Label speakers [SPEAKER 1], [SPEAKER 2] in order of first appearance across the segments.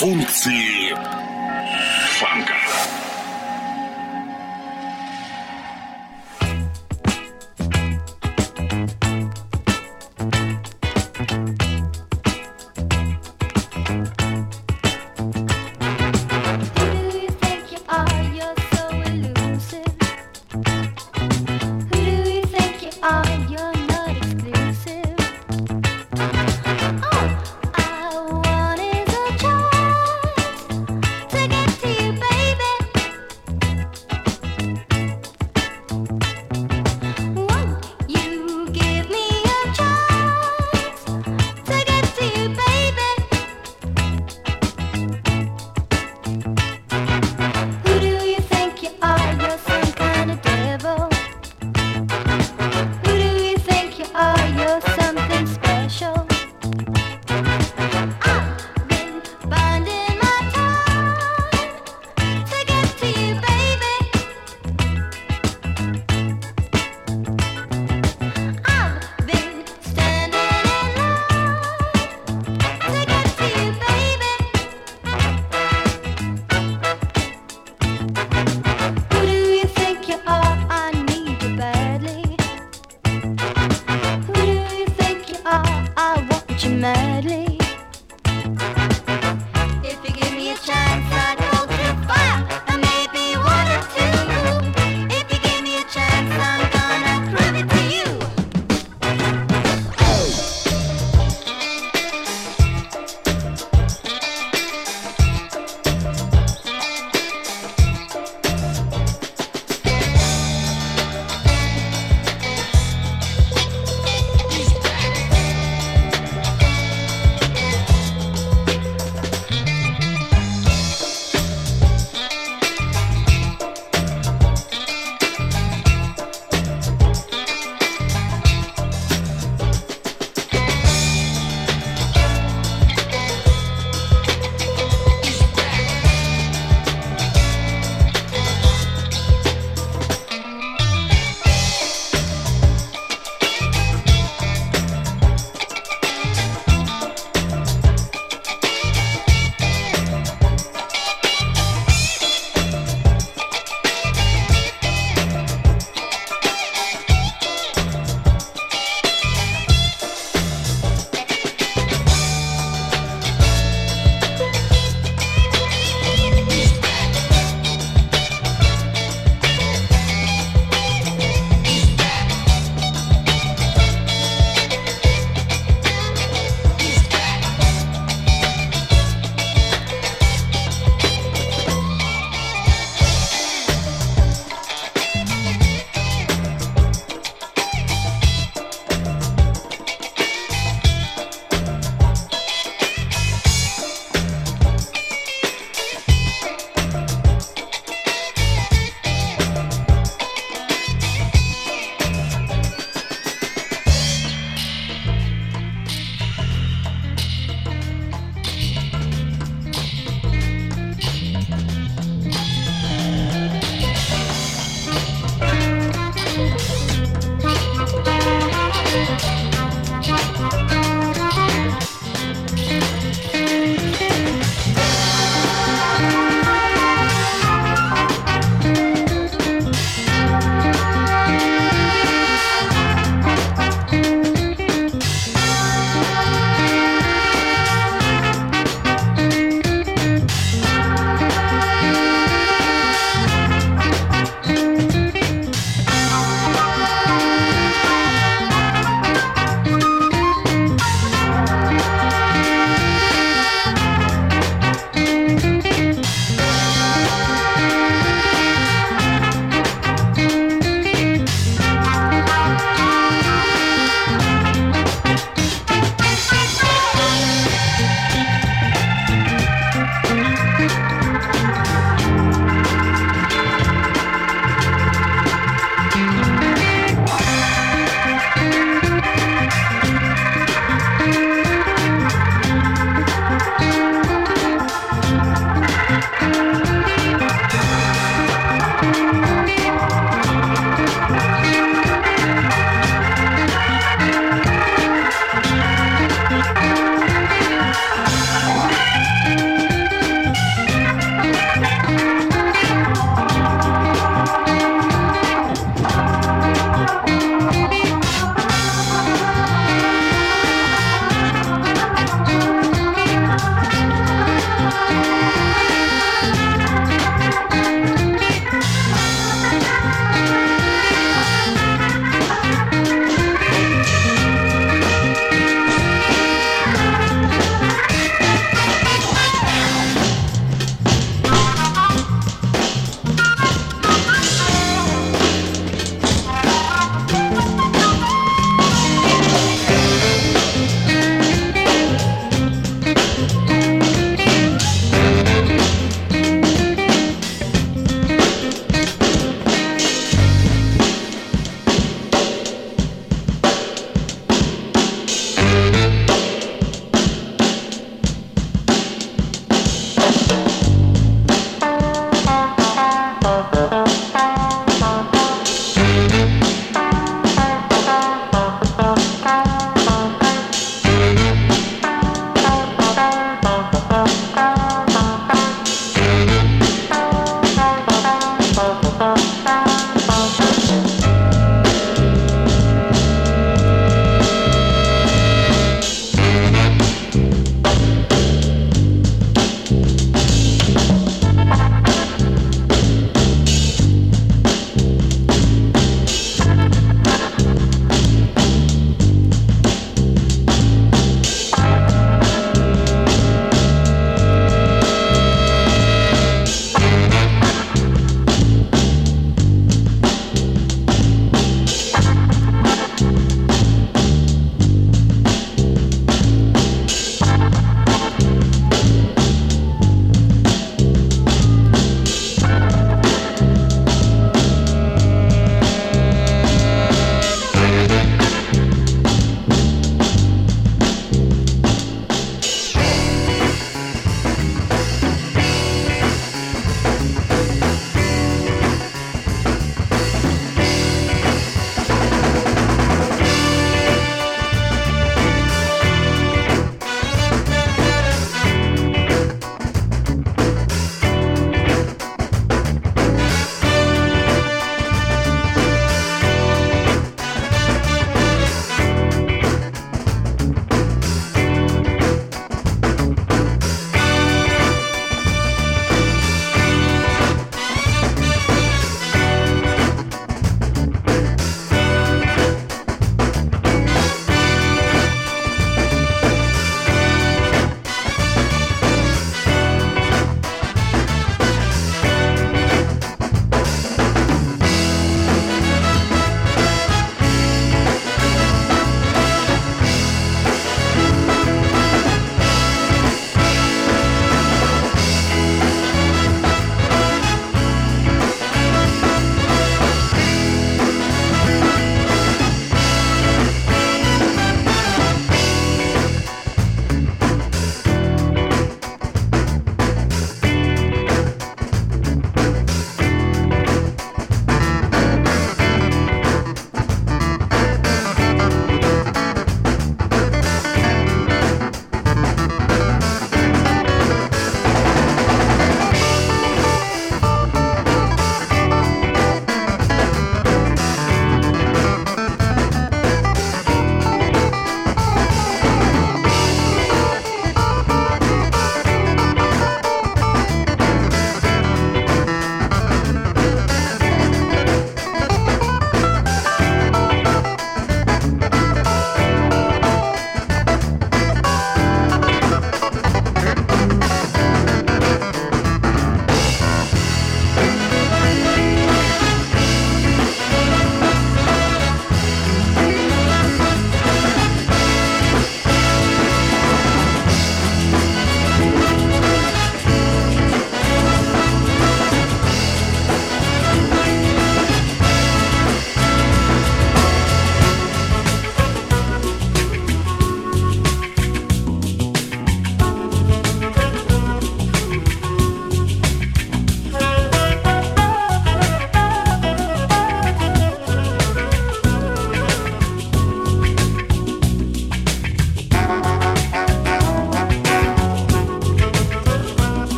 [SPEAKER 1] функции фанка.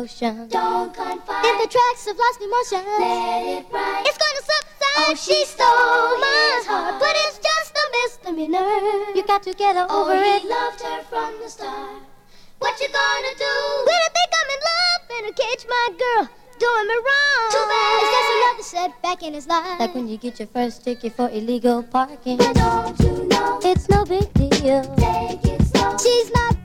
[SPEAKER 2] And devotion.
[SPEAKER 3] Don't confide.
[SPEAKER 2] In the tracks of lost emotion,
[SPEAKER 3] Let it ride.
[SPEAKER 2] it's gonna subside.
[SPEAKER 3] Oh, she stole
[SPEAKER 2] my heart, but it's just a misdemeanor. You got to get over
[SPEAKER 3] Oh,
[SPEAKER 2] it.
[SPEAKER 3] loved her from the start. What you gonna do?
[SPEAKER 2] When I think I'm in love in a cage, my girl doing me wrong.
[SPEAKER 3] Too bad.
[SPEAKER 2] It's just another setback in his life. Like when you get your first ticket for illegal parking.
[SPEAKER 3] But don't you know?
[SPEAKER 2] It's no big deal.
[SPEAKER 3] Take it slow.
[SPEAKER 2] She's not